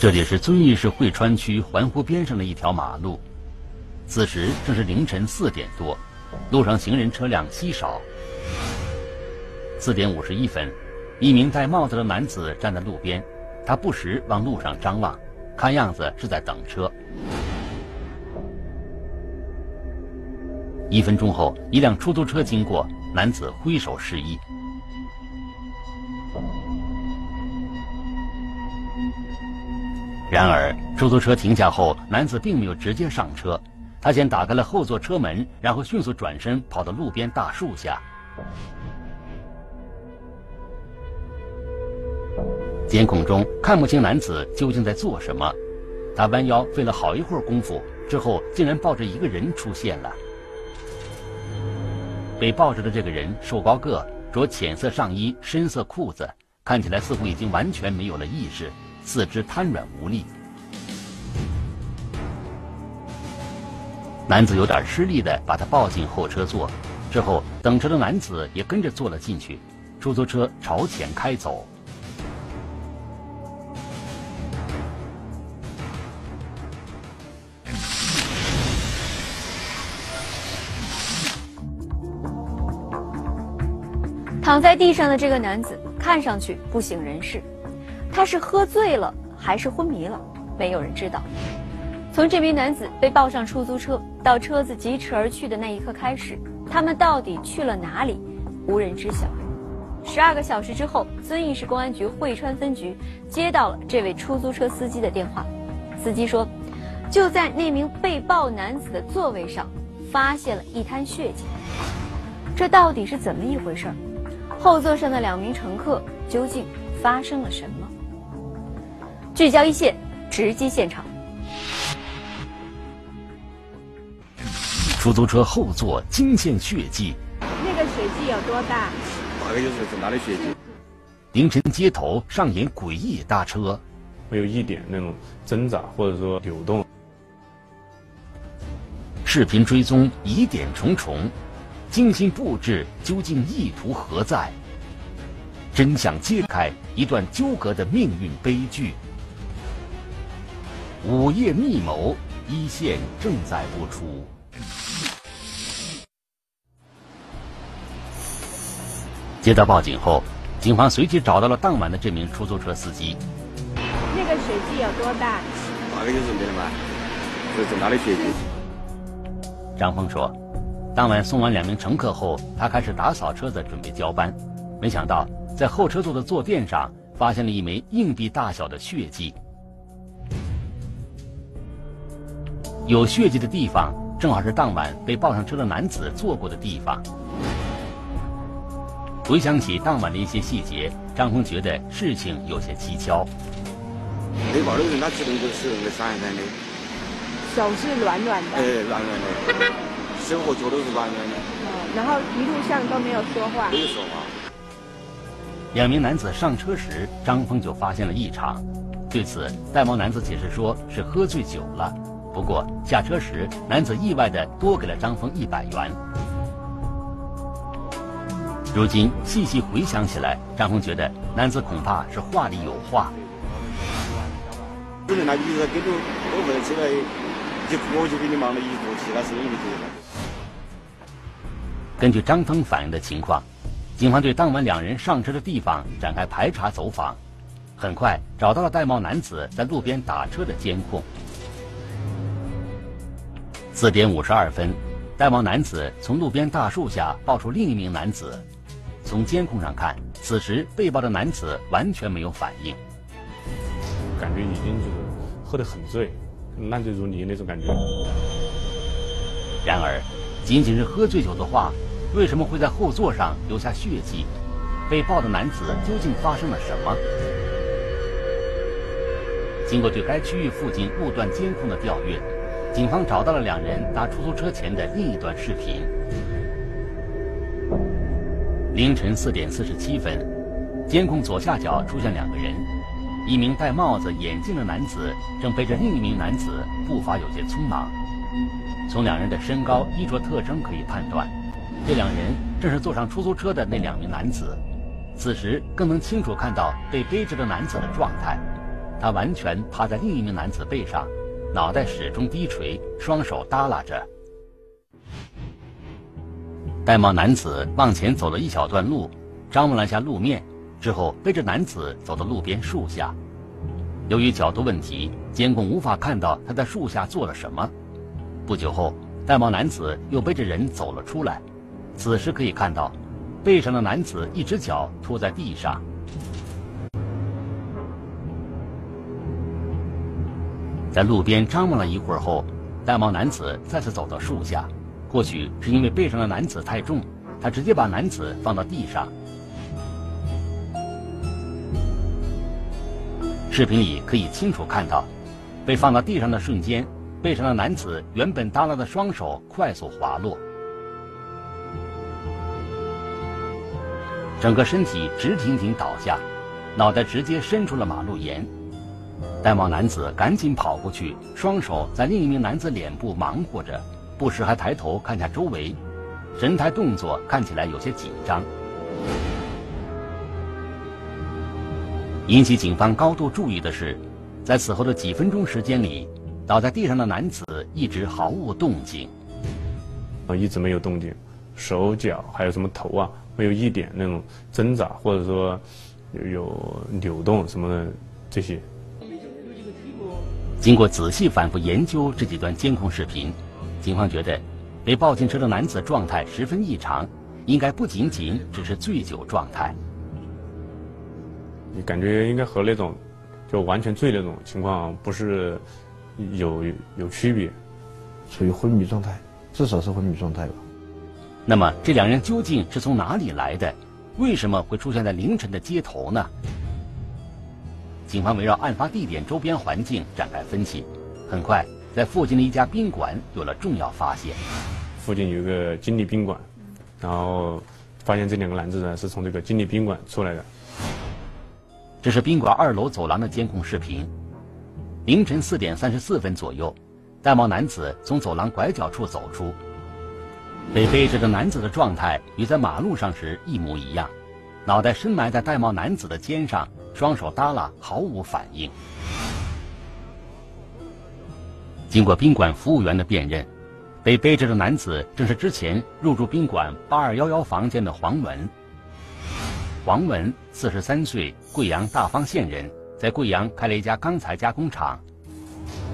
这里是遵义市汇川区环湖边上的一条马路，此时正是凌晨四点多，路上行人车辆稀少。四点五十一分，一名戴帽子的男子站在路边，他不时往路上张望，看样子是在等车。一分钟后，一辆出租车经过，男子挥手示意。然而，出租车停下后，男子并没有直接上车，他先打开了后座车门，然后迅速转身跑到路边大树下。监控中看不清男子究竟在做什么，他弯腰费了好一会儿功夫，之后竟然抱着一个人出现了。被抱着的这个人瘦高个，着浅色上衣、深色裤子，看起来似乎已经完全没有了意识。四肢瘫软无力，男子有点吃力的把他抱进后车座，之后等车的男子也跟着坐了进去，出租车朝前开走。躺在地上的这个男子看上去不省人事。他是喝醉了还是昏迷了？没有人知道。从这名男子被抱上出租车到车子疾驰而去的那一刻开始，他们到底去了哪里？无人知晓。十二个小时之后，遵义市公安局汇川分局接到了这位出租车司机的电话。司机说，就在那名被抱男子的座位上，发现了一滩血迹。这到底是怎么一回事？后座上的两名乘客究竟发生了什么？聚焦一线，直击现场。出租车后座惊现血迹。那个血迹有多大？大概就是很大的血迹。凌晨街头上演诡异搭车，没有一点那种挣扎或者说扭动。视频追踪疑点重重，精心布置究竟意图何在？真相揭开一段纠葛的命运悲剧。午夜密谋，一线正在播出。接到报警后，警方随即找到了当晚的这名出租车司机。那个血迹有多大？大概就是没了嘛，是很大的血迹。张峰说，当晚送完两名乘客后，他开始打扫车子，准备交班。没想到，在后车座的坐垫上发现了一枚硬币大小的血迹。有血迹的地方，正好是当晚被抱上车的男子坐过的地方。回想起当晚的一些细节，张峰觉得事情有些蹊跷。被抱的人他只能就是那个软软的，手是软软的，哎，软软的，手和脚都是软软的。然后一路上都没有说话。没有说话。两名男子上车时，张峰就发现了异常。对此，戴帽男子解释说是喝醉酒了。不过下车时，男子意外的多给了张峰一百元。如今细细回想起来，张峰觉得男子恐怕是话里有话。那跟着我们起来，就我就给你忙了一桌，其他生意了。根据张峰反映的情况，警方对当晚两人上车的地方展开排查走访，很快找到了戴帽男子在路边打车的监控。四点五十二分，戴帽男子从路边大树下抱出另一名男子。从监控上看，此时被抱的男子完全没有反应，感觉已经就是喝得很醉，烂醉如泥那种感觉。然而，仅仅是喝醉酒的话，为什么会在后座上留下血迹？被抱的男子究竟发生了什么？经过对该区域附近路段监控的调阅。警方找到了两人搭出租车前的另一段视频。凌晨四点四十七分，监控左下角出现两个人，一名戴帽子、眼镜的男子正背着另一名男子，步伐有些匆忙。从两人的身高、衣着特征可以判断，这两人正是坐上出租车的那两名男子。此时更能清楚看到被背着的男子的状态，他完全趴在另一名男子背上，脑袋始终低垂，双手耷拉着。戴帽男子往前走了一小段路，张望了下路面，之后背着男子走到路边树下。由于角度问题，监控无法看到他在树下做了什么。不久后，戴帽男子又背着人走了出来，此时可以看到，背上的男子一只脚拖在地上。在路边张望了一会儿后，戴帽男子再次走到树下。或许是因为背上的男子太重，他直接把男子放到地上。视频里可以清楚看到，被放到地上的瞬间，背上的男子原本耷拉的双手快速滑落，整个身体直挺挺倒下，脑袋直接伸出了马路沿。戴帽男子赶紧跑过去，双手在另一名男子脸部忙活着。不时还抬头看下周围，神态动作看起来有些紧张。引起警方高度注意的是，在此后的几分钟时间里，倒在地上的男子一直毫无动静，啊，一直没有动静，手脚还有什么头啊，没有一点那种挣扎或者说有扭动什么的这些。经过仔细反复研究这几段监控视频。警方觉得，被抱进车的男子状态十分异常，应该不仅仅只是醉酒状态。你感觉应该和那种就完全醉那种情况不是有有区别，处于昏迷状态，至少是昏迷状态吧。那么这两人究竟是从哪里来的？为什么会出现在凌晨的街头呢？警方围绕案发地点周边环境展开分析，很快。在附近的一家宾馆有了重要发现。附近有一个金利宾馆，然后发现这两个男子呢是从这个金利宾馆出来的。这是宾馆二楼走廊的监控视频。凌晨四点三十四分左右，戴帽男子从走廊拐角处走出。被背着的男子的状态与在马路上时一模一样，脑袋深埋在戴帽男子的肩上，双手耷拉，毫无反应。经过宾馆服务员的辨认，被背着的男子正是之前入住宾馆八二幺幺房间的黄文。黄文四十三岁，贵阳大方县人，在贵阳开了一家钢材加工厂。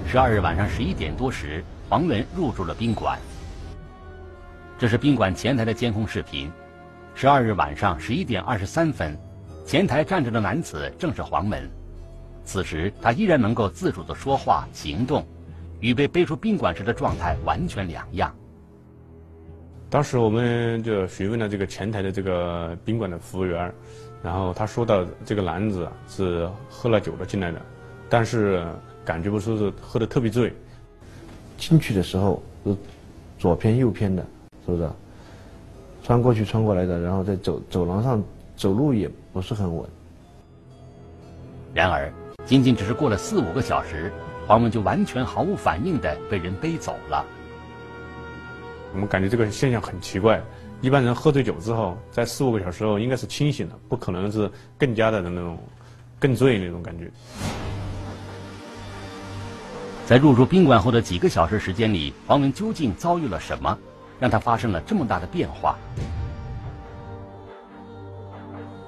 十二日晚上十一点多时，黄文入住了宾馆。这是宾馆前台的监控视频。十二日晚上十一点二十三分，前台站着的男子正是黄文。此时他依然能够自主的说话、行动。与被背出宾馆时的状态完全两样。当时我们就询问了这个前台的这个宾馆的服务员，然后他说到这个男子是喝了酒了进来的，但是感觉不出是喝的特别醉。进去的时候是左偏右偏的，是不是？穿过去穿过来的，然后在走走廊上走路也不是很稳。然而，仅仅只是过了四五个小时。黄文就完全毫无反应的被人背走了。我们感觉这个现象很奇怪，一般人喝醉酒之后，在四五个小时后应该是清醒的，不可能是更加的那种更醉那种感觉。在入住宾馆后的几个小时时间里，黄文究竟遭遇了什么，让他发生了这么大的变化？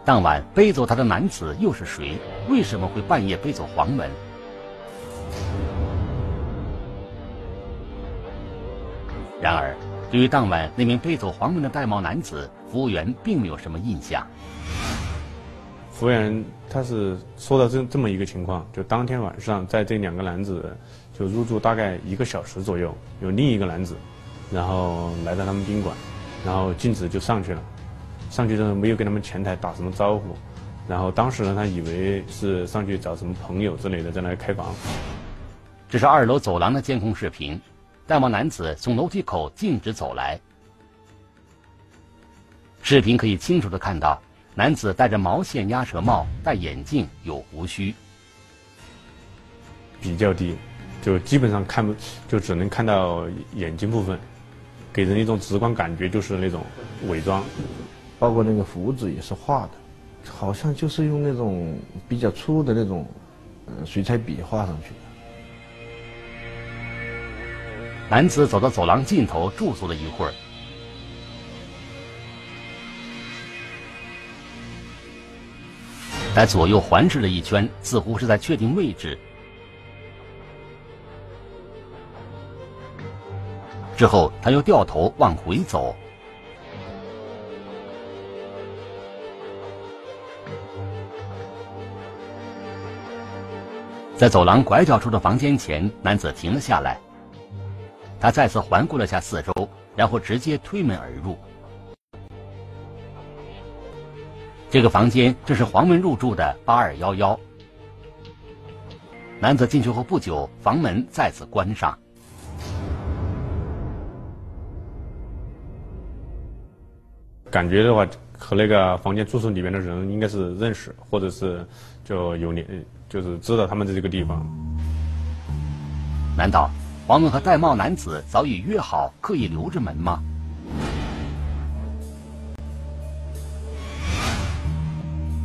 当晚背走他的男子又是谁？为什么会半夜背走黄文？然而，对于当晚那名背走黄文的戴帽男子，服务员并没有什么印象。服务员他是说到这这么一个情况，就当天晚上在这两个男子就入住大概一个小时左右，有另一个男子，然后来到他们宾馆，然后径直就上去了，上去之后没有跟他们前台打什么招呼，然后当时呢他以为是上去找什么朋友之类的在那开房。这是二楼走廊的监控视频。戴帽男子从楼梯口径直走来，视频可以清楚的看到，男子戴着毛线鸭舌帽，戴眼镜，有胡须，比较低，就基本上看不，就只能看到眼睛部分，给人一种直观感觉就是那种伪装，包括那个胡子也是画的，好像就是用那种比较粗的那种呃水彩笔画上去的。男子走到走廊尽头驻足了一会儿，在左右环视了一圈，似乎是在确定位置。之后，他又掉头往回走。在走廊拐角处的房间前，男子停了下来。他再次环顾了下四周，然后直接推门而入。这个房间正是黄文入住的八二幺幺。男子进去后不久，房门再次关上。感觉的话，和那个房间住宿里面的人应该是认识，或者是就有联，就是知道他们在这个地方。难道黄文和戴帽男子早已约好，刻意留着门吗？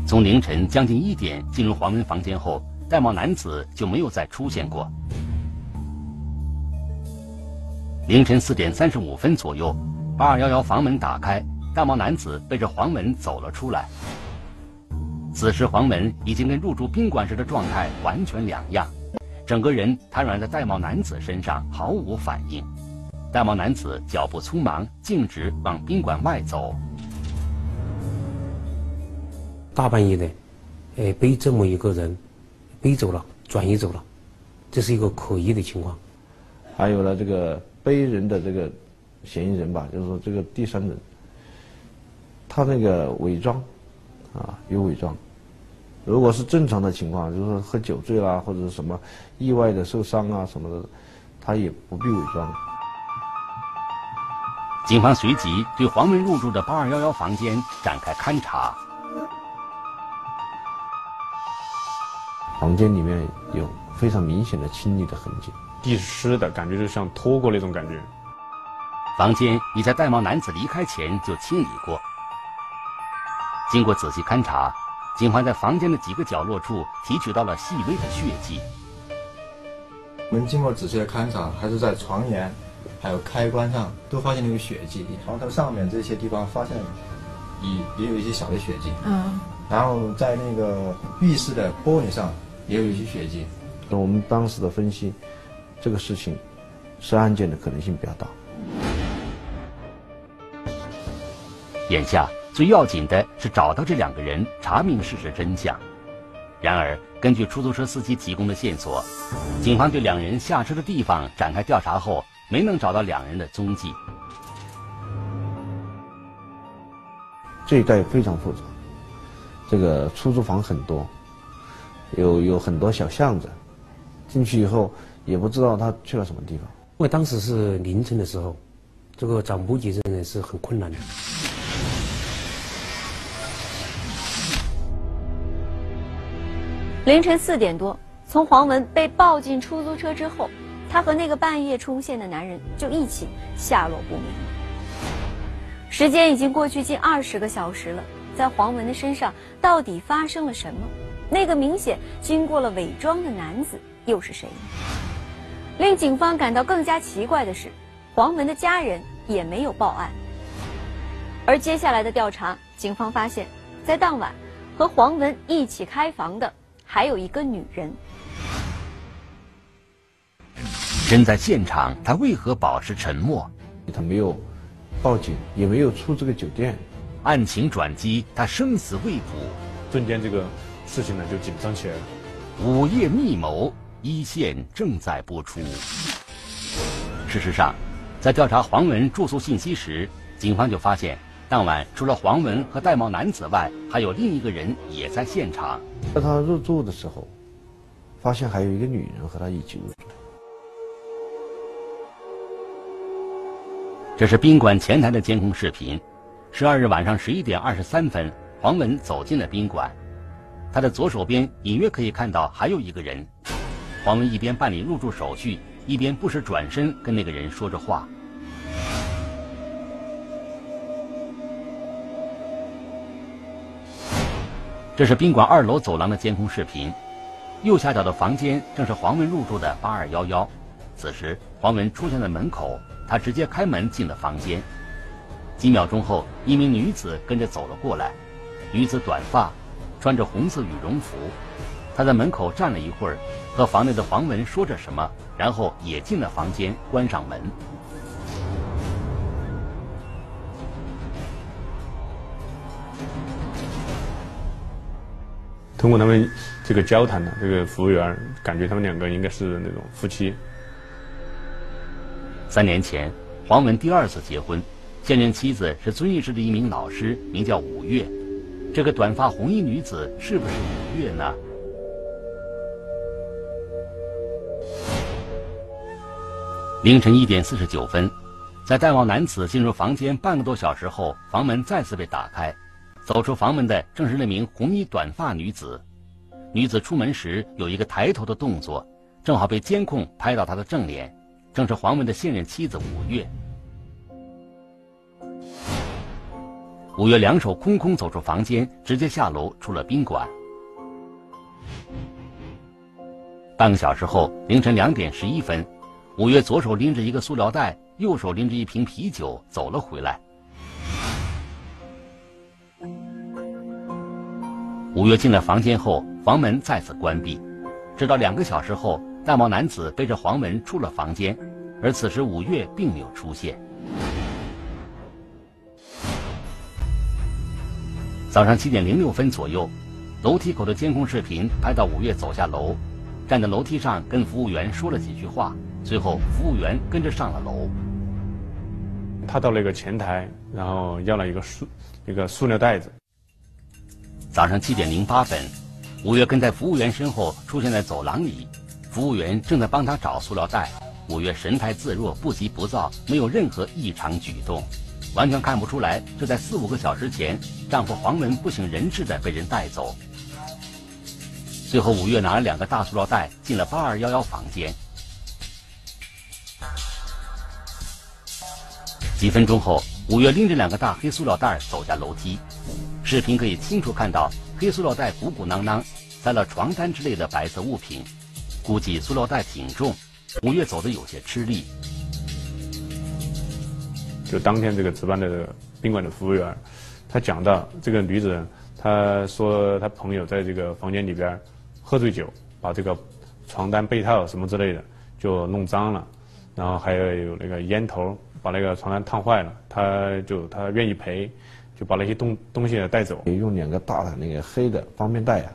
从凌晨将近一点进入黄文房间后，戴帽男子就没有再出现过。凌晨四点三十五分左右，八二幺幺房门打开。戴帽男子背着黄文走了出来。此时黄文已经跟入住宾馆时的状态完全两样，整个人瘫软在戴帽男子身上，毫无反应。戴帽男子脚步匆忙，径直往宾馆外走。大半夜的，哎，背这么一个人，背走了，转移走了，这是一个可疑的情况。还有呢，这个背人的这个嫌疑人吧，就是说这个第三人。他那个伪装，啊，有伪装。如果是正常的情况，就是说喝酒醉啦，或者是什么意外的受伤啊什么的，他也不必伪装。警方随即对黄文入住的八二幺幺房间展开勘查。房间里面有非常明显的清理的痕迹，地湿的感觉就像拖过那种感觉。房间已在戴帽男子离开前就清理过。经过仔细勘查，警方在房间的几个角落处提取到了细微的血迹。我们经过仔细的勘查，还是在床沿、还有开关上都发现了有血迹。床头上面这些地方发现也也有一些小的血迹。嗯。然后在那个浴室的玻璃上也有一些血迹。那我们当时的分析，这个事情是案件的可能性比较大。眼下。最要紧的是找到这两个人，查明事实真相。然而，根据出租车司机提供的线索，警方对两人下车的地方展开调查后，没能找到两人的踪迹。这一带非常复杂，这个出租房很多，有有很多小巷子，进去以后也不知道他去了什么地方。因为当时是凌晨的时候，这个找目击证人是很困难的。凌晨四点多，从黄文被抱进出租车之后，他和那个半夜出现的男人就一起下落不明。时间已经过去近二十个小时了，在黄文的身上到底发生了什么？那个明显经过了伪装的男子又是谁？令警方感到更加奇怪的是，黄文的家人也没有报案。而接下来的调查，警方发现，在当晚和黄文一起开房的。还有一个女人，身在现场，他为何保持沉默？他没有报警，也没有出这个酒店。案情转机，他生死未卜。瞬间，这个事情呢就紧张起来了。午夜密谋，一线正在播出。事实上，在调查黄文住宿信息时，警方就发现。当晚，除了黄文和戴帽男子外，还有另一个人也在现场。在他入住的时候，发现还有一个女人和他一起入住。这是宾馆前台的监控视频。十二日晚上十一点二十三分，黄文走进了宾馆，他的左手边隐约可以看到还有一个人。黄文一边办理入住手续，一边不时转身跟那个人说着话。这是宾馆二楼走廊的监控视频。右下角的房间正是黄文入住的八二幺幺。此时，黄文出现在门口，他直接开门进了房间。几秒钟后，一名女子跟着走了过来。女子短发，穿着红色羽绒服。她在门口站了一会儿，和房内的黄文说着什么，然后也进了房间，关上门。通过他们这个交谈呢，这个服务员感觉他们两个应该是那种夫妻。三年前，黄文第二次结婚，现任妻子是遵义市的一名老师，名叫五月。这个短发红衣女子是不是五月呢？凌晨一点四十九分，在带望男子进入房间半个多小时后，房门再次被打开。走出房门的正是那名红衣短发女子，女子出门时有一个抬头的动作，正好被监控拍到她的正脸，正是黄文的现任妻子五月。五月两手空空走出房间，直接下楼出了宾馆。半个小时后，凌晨两点十一分，五月左手拎着一个塑料袋，右手拎着一瓶啤酒走了回来。五月进了房间后，房门再次关闭。直到两个小时后，戴帽男子背着黄文出了房间，而此时五月并没有出现。早上七点零六分左右，楼梯口的监控视频拍到五月走下楼，站在楼梯上跟服务员说了几句话，随后服务员跟着上了楼。他到了一个前台，然后要了一个塑一个塑料袋子。早上七点零八分，五月跟在服务员身后出现在走廊里，服务员正在帮他找塑料袋。五月神态自若，不急不躁，没有任何异常举动，完全看不出来就在四五个小时前，丈夫黄文不省人事的被人带走。最后，五月拿了两个大塑料袋进了八二幺幺房间。几分钟后，五月拎着两个大黑塑料袋走下楼梯。视频可以清楚看到，黑塑料袋鼓鼓囊囊，塞了床单之类的白色物品，估计塑料袋挺重。五月走的有些吃力。就当天这个值班的宾馆的服务员，他讲到这个女子，她说她朋友在这个房间里边喝醉酒，把这个床单、被套什么之类的就弄脏了，然后还有那个烟头把那个床单烫坏了，他就他愿意赔。就把那些东东西带走，用两个大的那个黑的方便袋啊，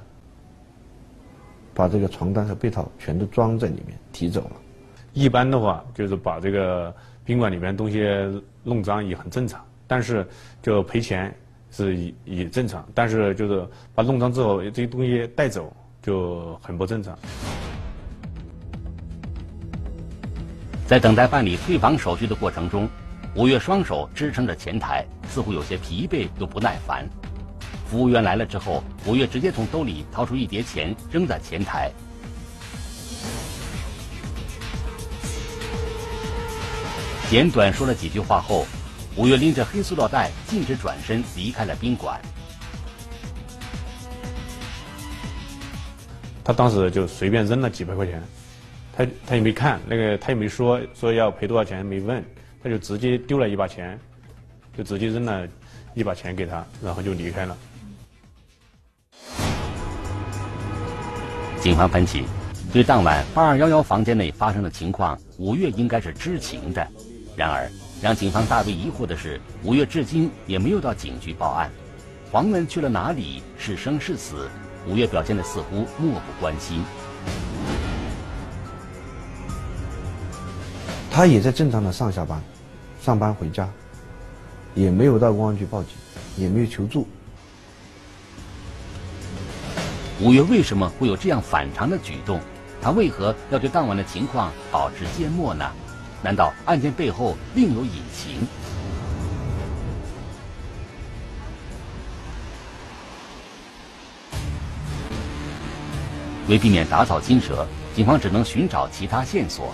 把这个床单和被套全都装在里面提走了。一般的话，就是把这个宾馆里面东西弄脏也很正常，但是就赔钱是也也正常，但是就是把弄脏之后这些东西带走就很不正常。在等待办理退房手续的过程中。五月双手支撑着前台，似乎有些疲惫又不耐烦。服务员来了之后，五月直接从兜里掏出一叠钱扔在前台。简短说了几句话后，五月拎着黑塑料袋径直转身离开了宾馆。他当时就随便扔了几百块钱，他他也没看那个，他也没说说要赔多少钱，没问。他就直接丢了一把钱，就直接扔了一把钱给他，然后就离开了。警方分析，对当晚八二幺幺房间内发生的情况，五月应该是知情的。然而，让警方大为疑惑的是，五月至今也没有到警局报案。黄文去了哪里？是生是死？五月表现的似乎漠不关心。他也在正常的上下班，上班回家，也没有到公安局报警，也没有求助。五月为什么会有这样反常的举动？他为何要对当晚的情况保持缄默呢？难道案件背后另有隐情？为避免打草惊蛇，警方只能寻找其他线索。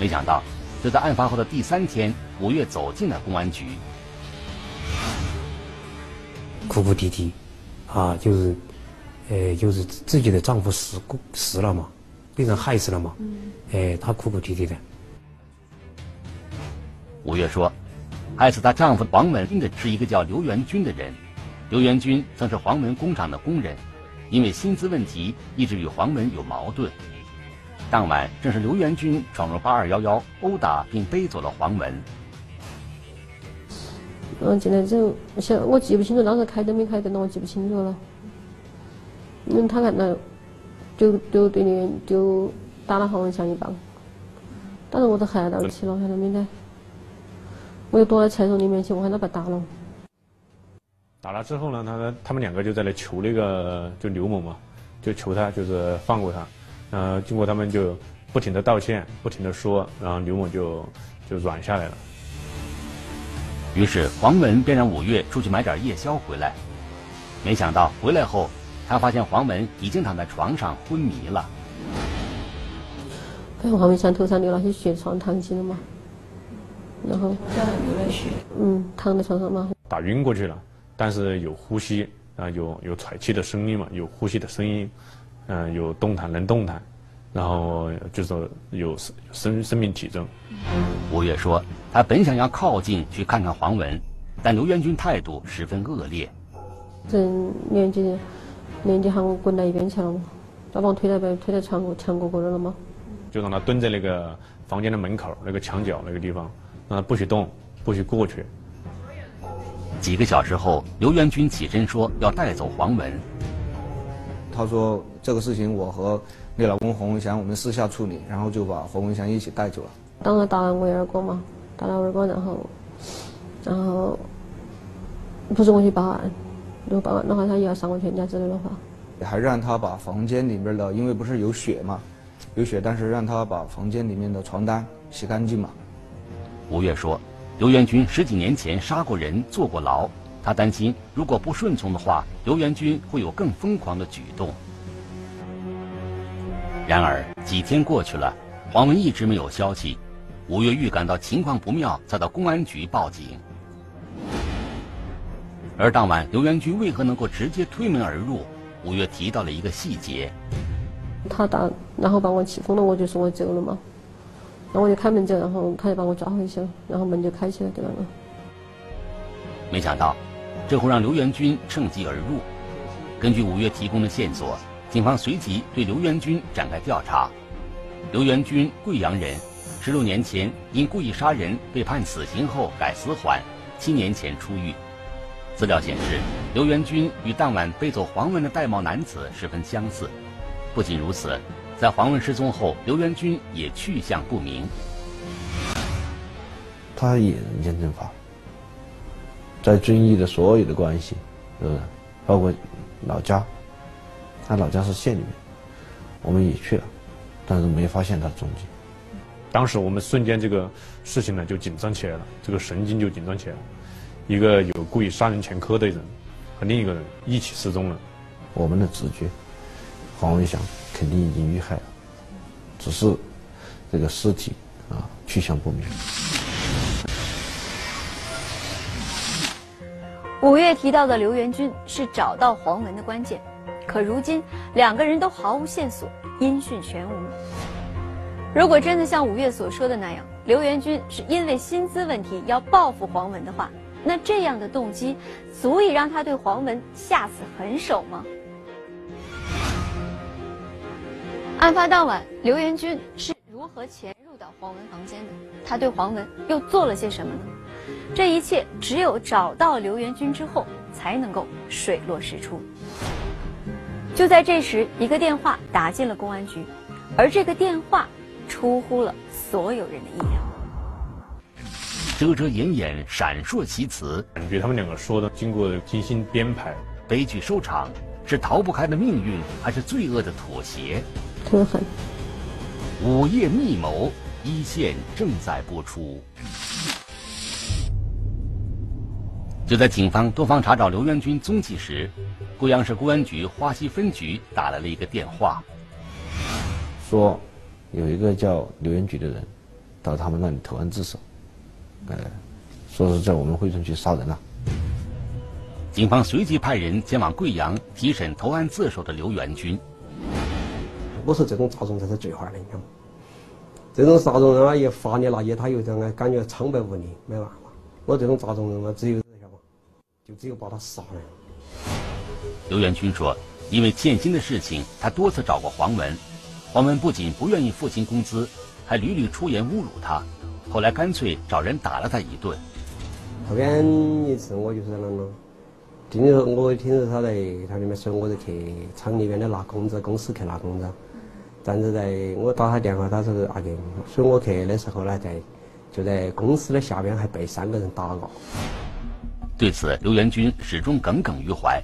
没想到。就在案发后的第三天，五月走进了公安局，哭哭啼啼，啊，就是，呃，就是自己的丈夫死过死了嘛，被人害死了嘛，哎，她哭哭啼啼的。吴越说，害死她丈夫黄文的是一个叫刘元军的人。刘元军曾是黄文工厂的工人，因为薪资问题一直与黄文有矛盾。当晚正是刘元军闯入八二幺幺，殴打并背走了黄文。嗯，进来之后，想我记不清楚当时开灯没开灯了，我记不清楚了。因为，他看到就就对你就打了黄文祥一棒，当时我都吓到起了，吓到没得。我就躲在厕所里面去，我喊他别打了。打了之后呢，他他们两个就在那求那个就刘某嘛，就求他就是放过他。呃，经过他们就不停的道歉，不停的说，然后刘某就就软下来了。于是黄文便让五月出去买点夜宵回来，没想到回来后，他发现黄文已经躺在床上昏迷了。发现黄文山头上流了些血，床躺起了嘛。然后流了血，嗯，躺在床上嘛，打晕过去了，但是有呼吸啊，有有喘气的声音嘛，有呼吸的声音，嗯，有动弹能动弹，然后就是有生生命体征。吴越说，他本想要靠近去看看黄文，但刘元军态度十分恶劣。人年纪年纪喊我滚到一边去了嘛，把我推到被推到墙墙角角了嘛，就让他蹲在那个房间的门口那个墙角那个地方。让他，不许动，不许过去。几个小时后，刘元军起身说要带走黄文。他说这个事情我和你老公洪文祥我们私下处理，然后就把洪文祥一起带走了。当时打完我一耳光嘛，打了耳光，然后，然后，不是我去报案，如果报案的话，他也要杀我全家之类的话。还让他把房间里面的，因为不是有血嘛，有血，但是让他把房间里面的床单洗干净嘛。吴越说：“刘元军十几年前杀过人，坐过牢。他担心，如果不顺从的话，刘元军会有更疯狂的举动。”然而几天过去了，黄文一直没有消息。五月预感到情况不妙，才到公安局报警。而当晚，刘元军为何能够直接推门而入？五月提到了一个细节：他打，然后把我气疯了，我就说我走了嘛。然后我就开门走，然后他就把我抓回去了，然后门就开起来，对吧？没想到，这会让刘元军趁机而入。根据五月提供的线索，警方随即对刘元军展开调查。刘元军，贵阳人，十六年前因故意杀人被判死刑后改死缓，七年前出狱。资料显示，刘元军与当晚背走黄文的戴帽男子十分相似。不仅如此。在黄文失踪后，刘元军也去向不明。他也人间蒸发，在遵义的所有的关系，是不是？包括老家，他老家是县里面，我们也去了，但是没发现他的踪迹。当时我们瞬间这个事情呢就紧张起来了，这个神经就紧张起来了。一个有故意杀人前科的人和另一个人一起失踪了，我们的直觉，黄文祥。肯定已经遇害了，只是这个尸体啊去向不明。五月提到的刘元军是找到黄文的关键，可如今两个人都毫无线索，音讯全无。如果真的像五月所说的那样，刘元军是因为薪资问题要报复黄文的话，那这样的动机足以让他对黄文下此狠手吗？案发当晚，刘元军是如何潜入到黄文房间的？他对黄文又做了些什么呢？这一切只有找到刘元军之后，才能够水落石出。就在这时，一个电话打进了公安局，而这个电话出乎了所有人的意料。遮遮掩掩，闪烁其词，感觉他们两个说的经过精心编排，悲剧收场，是逃不开的命运，还是罪恶的妥协？特狠！午夜密谋，一线正在播出。就在警方多方查找刘元军踪迹时，贵阳市公安局花溪分局打来了一个电话，说有一个叫刘元举的人到他们那里投案自首，呃，说是在我们惠城区杀人了。警方随即派人前往贵阳提审投案自首的刘元军。我说这种杂种才是最坏的，你看嘛，这种杂种人啊，一发你那夜，他又这样感觉苍白无力，没办法。我这种杂种人嘛，只有就只有把他杀了。刘元军说：“因为欠薪的事情，他多次找过黄文，黄文不仅不愿意付清工资，还屡屡出言侮辱他，后来干脆找人打了他一顿。后边一次我就是啷个，听说我听说他在他里面说我在去厂里面的拿工资，公司去拿工资。但是在我打他电话，他说那个说我去的时候呢，在就在公司的下边还被三个人打了。对此，刘元军始终耿耿于怀，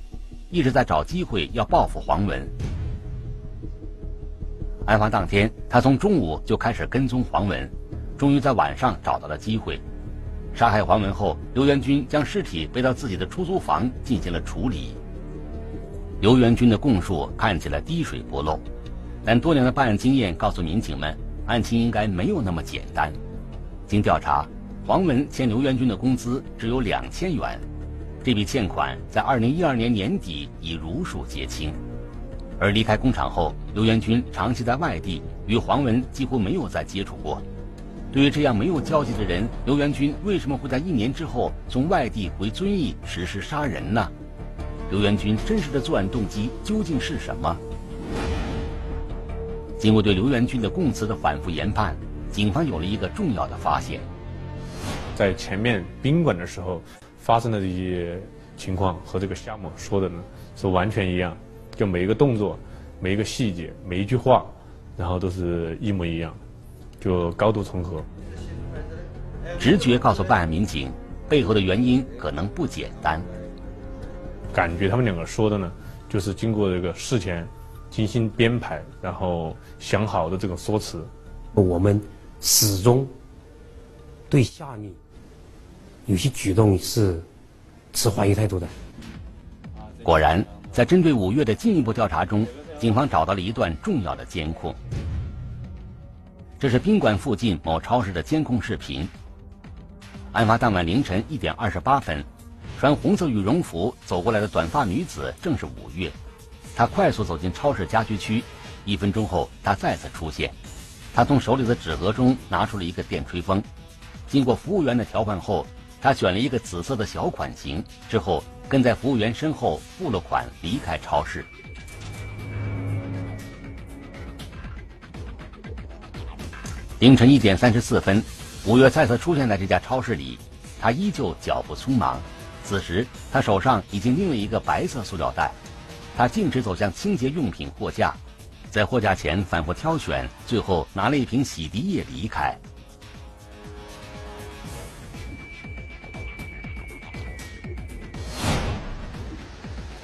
一直在找机会要报复黄文。案发当天，他从中午就开始跟踪黄文，终于在晚上找到了机会。杀害黄文后，刘元军将尸体背到自己的出租房进行了处理。刘元军的供述看起来滴水不漏。但多年的办案经验告诉民警们，案情应该没有那么简单。经调查，黄文欠刘元军的工资只有两千元，这笔欠款在二零一二年年底已如数结清。而离开工厂后，刘元军长期在外地，与黄文几乎没有再接触过。对于这样没有交集的人，刘元军为什么会在一年之后从外地回遵义实施杀人呢？刘元军真实的作案动机究竟是什么？经过对刘元军的供词的反复研判，警方有了一个重要的发现：在前面宾馆的时候发生的这些情况和这个夏某说的呢是完全一样，就每一个动作、每一个细节、每一句话，然后都是一模一样，就高度重合。直觉告诉办案民警，背后的原因可能不简单。感觉他们两个说的呢，就是经过这个事前。精心编排，然后想好的这个说辞，我们始终对夏丽有些举动是持怀疑态度的。果然，在针对五月的进一步调查中，警方找到了一段重要的监控。这是宾馆附近某超市的监控视频。案发当晚凌晨一点二十八分，穿红色羽绒服走过来的短发女子正是五月。她快速走进超市家居区，一分钟后，她再次出现。她从手里的纸盒中拿出了一个电吹风，经过服务员的调换后，他选了一个紫色的小款型，之后跟在服务员身后付了款，离开超市。凌晨一点三十四分，五月再次出现在这家超市里，他依旧脚步匆忙，此时他手上已经拎了一个白色塑料袋。他径直走向清洁用品货架，在货架前反复挑选，最后拿了一瓶洗涤液离开。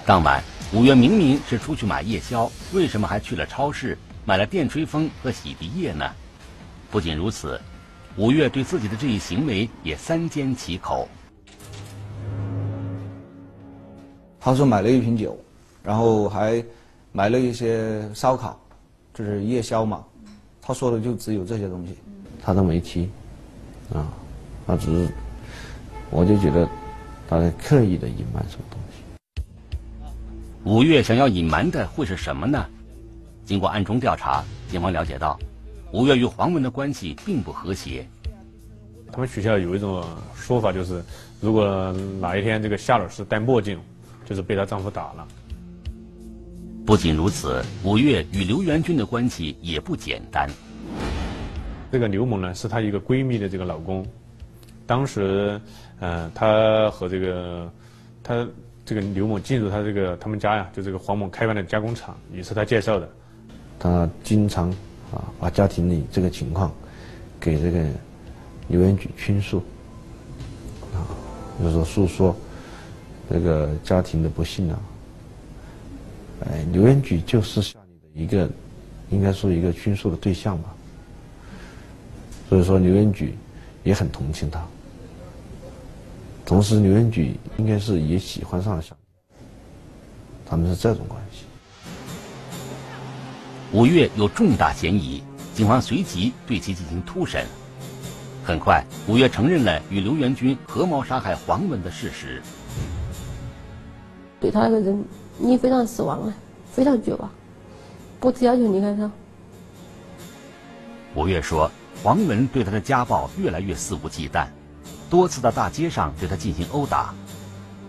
当晚，五月明明是出去买夜宵，为什么还去了超市买了电吹风和洗涤液呢？不仅如此，五月对自己的这一行为也三缄其口。他说买了一瓶酒。然后还买了一些烧烤，就是夜宵嘛。他说的就只有这些东西，他都没提，啊，他只是，我就觉得他在刻意的隐瞒什么东西。五月想要隐瞒的会是什么呢？经过暗中调查，警方了解到，五月与黄文的关系并不和谐。他们学校有一种说法，就是如果哪一天这个夏老师戴墨镜，就是被她丈夫打了。不仅如此，五月与刘元军的关系也不简单。这个刘某呢，是她一个闺蜜的这个老公。当时，嗯，她和这个，她这个刘某进入他这个他们家呀，就这个黄某开办的加工厂，也是他介绍的。他经常啊，把家庭里这个情况给这个刘元举倾诉，啊，就说诉说这个家庭的不幸啊。哎，刘元举就是夏丽的一个，应该说一个倾诉的对象吧。所以说，刘元举也很同情他。同时，刘元举应该是也喜欢上了小，他们是这种关系。五月有重大嫌疑，警方随即对其进行突审。很快，五月承认了与刘元军合谋杀害黄文的事实。对他那个人已经非常失望了，非常绝望。我只要求离开他。五月说，黄文对他的家暴越来越肆无忌惮，多次到大街上对他进行殴打。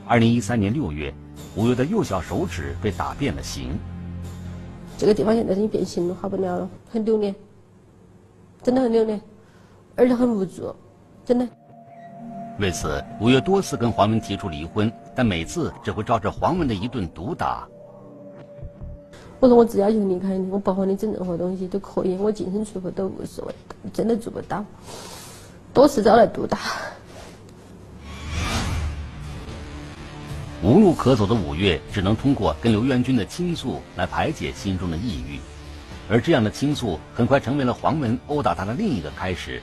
二零一三年六月，吴越的右小手指被打变了形。这个地方现在已经变形了，好不了了，很丢脸，真的很丢脸，而且很无助，真的。为此，吴越多次跟黄文提出离婚，但每次只会照着黄文的一顿毒打。我说我只要求离开你，我不和你争任何东西都可以，我净身出户都无所谓，真的做不到，多次招来毒打。无路可走的五月，只能通过跟刘元军的倾诉来排解心中的抑郁，而这样的倾诉很快成为了黄文殴打他的另一个开始。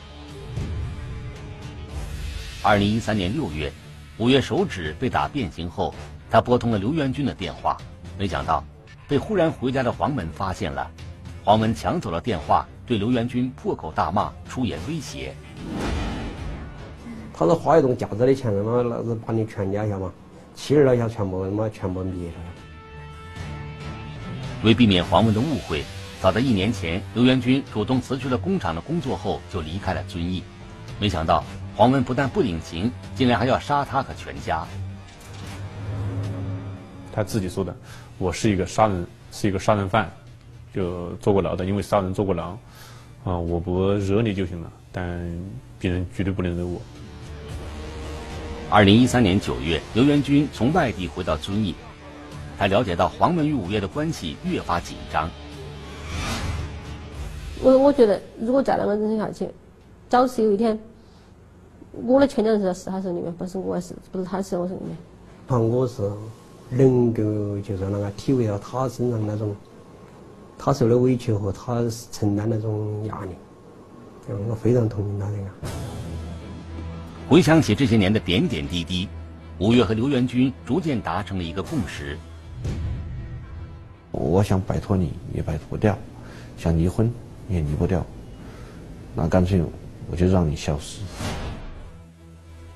二零一三年六月，五月手指被打变形后，他拨通了刘元军的电话，没想到被忽然回家的黄文发现了，黄文抢走了电话，对刘元军破口大骂，出言威胁。他是花一种价值的钱，他妈老子把你全家下嘛。妻儿老小全部他妈全部灭了。为避免黄文的误会，早在一年前，刘元军主动辞去了工厂的工作后就离开了遵义。没想到黄文不但不领情，竟然还要杀他和全家。他自己说的：“我是一个杀人，是一个杀人犯，就坐过牢的，因为杀人坐过牢。啊，我不惹你就行了，但别人绝对不能惹我。”二零一三年九月，刘元军从外地回到遵义，他了解到黄文与五月的关系越发紧张。我我觉得，如果再那么忍下去，早是有一天，我的全家人是死他手里面，不是我是不是他死我手里面。怕我是能够就是那个体会到他身上那种，他受的委屈和他承担那种压力，我非常同情他那个。回想起这些年的点点滴滴，五月和刘元军逐渐达成了一个共识。我想摆脱你也摆脱不掉，想离婚也离不掉，那干脆我就让你消失。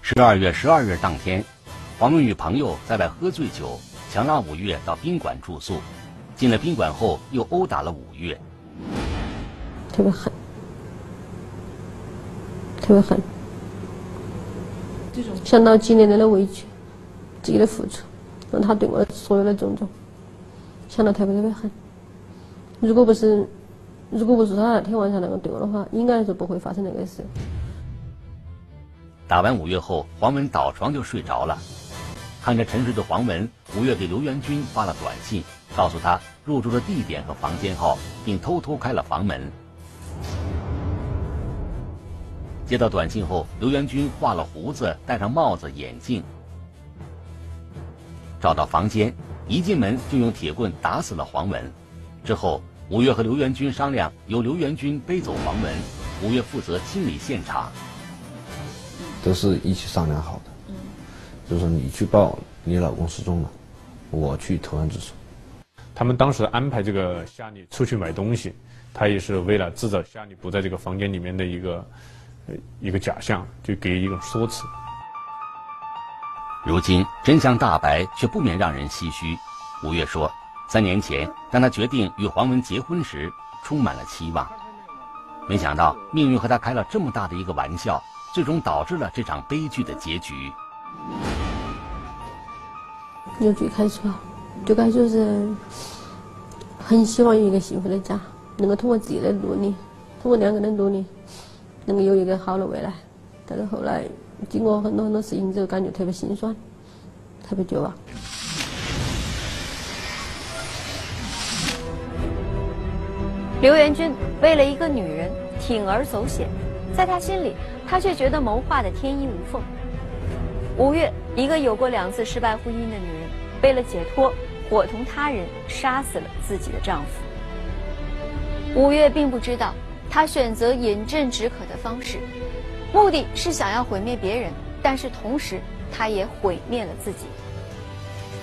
十二月十二日当天，黄文与朋友在外喝醉酒，强拉五月到宾馆住宿。进了宾馆后，又殴打了五月，特别狠，特别狠。想到几年来的委屈，自己的付出，让他对我所有的种种，想的特别特别狠。如果不是，如果不是他那天晚上那个对我的话，应该是不会发生那个事。打完五月后，黄文倒床就睡着了。看着沉睡的黄文，五月给刘元军发了短信，告诉他入住的地点和房间号，并偷偷开了房门。接到短信后，刘元军画了胡子，戴上帽子、眼镜，找到房间，一进门就用铁棍打死了黄文。之后，五月和刘元军商量，由刘元军背走黄文，五月负责清理现场。都是一起商量好的，就是说你去报你老公失踪了，我去投案自首。他们当时安排这个夏丽出去买东西，他也是为了制造夏丽不在这个房间里面的一个。一个假象，就给一种说辞。如今真相大白，却不免让人唏嘘。吴越说，三年前当他决定与黄文结婚时，充满了期望，没想到命运和他开了这么大的一个玩笑，最终导致了这场悲剧的结局。由最开始，最开始是很希望有一个幸福的家，能够通过自己的努力，通过两个人的努力。能够有一个好的未来，但是后来经过很多很多事情之后，感觉特别心酸，特别绝望。刘元军为了一个女人铤而走险，在他心里，他却觉得谋划的天衣无缝。五月，一个有过两次失败婚姻的女人，为了解脱，伙同他人杀死了自己的丈夫。五月并不知道。他选择饮鸩止渴的方式，目的是想要毁灭别人，但是同时，他也毁灭了自己。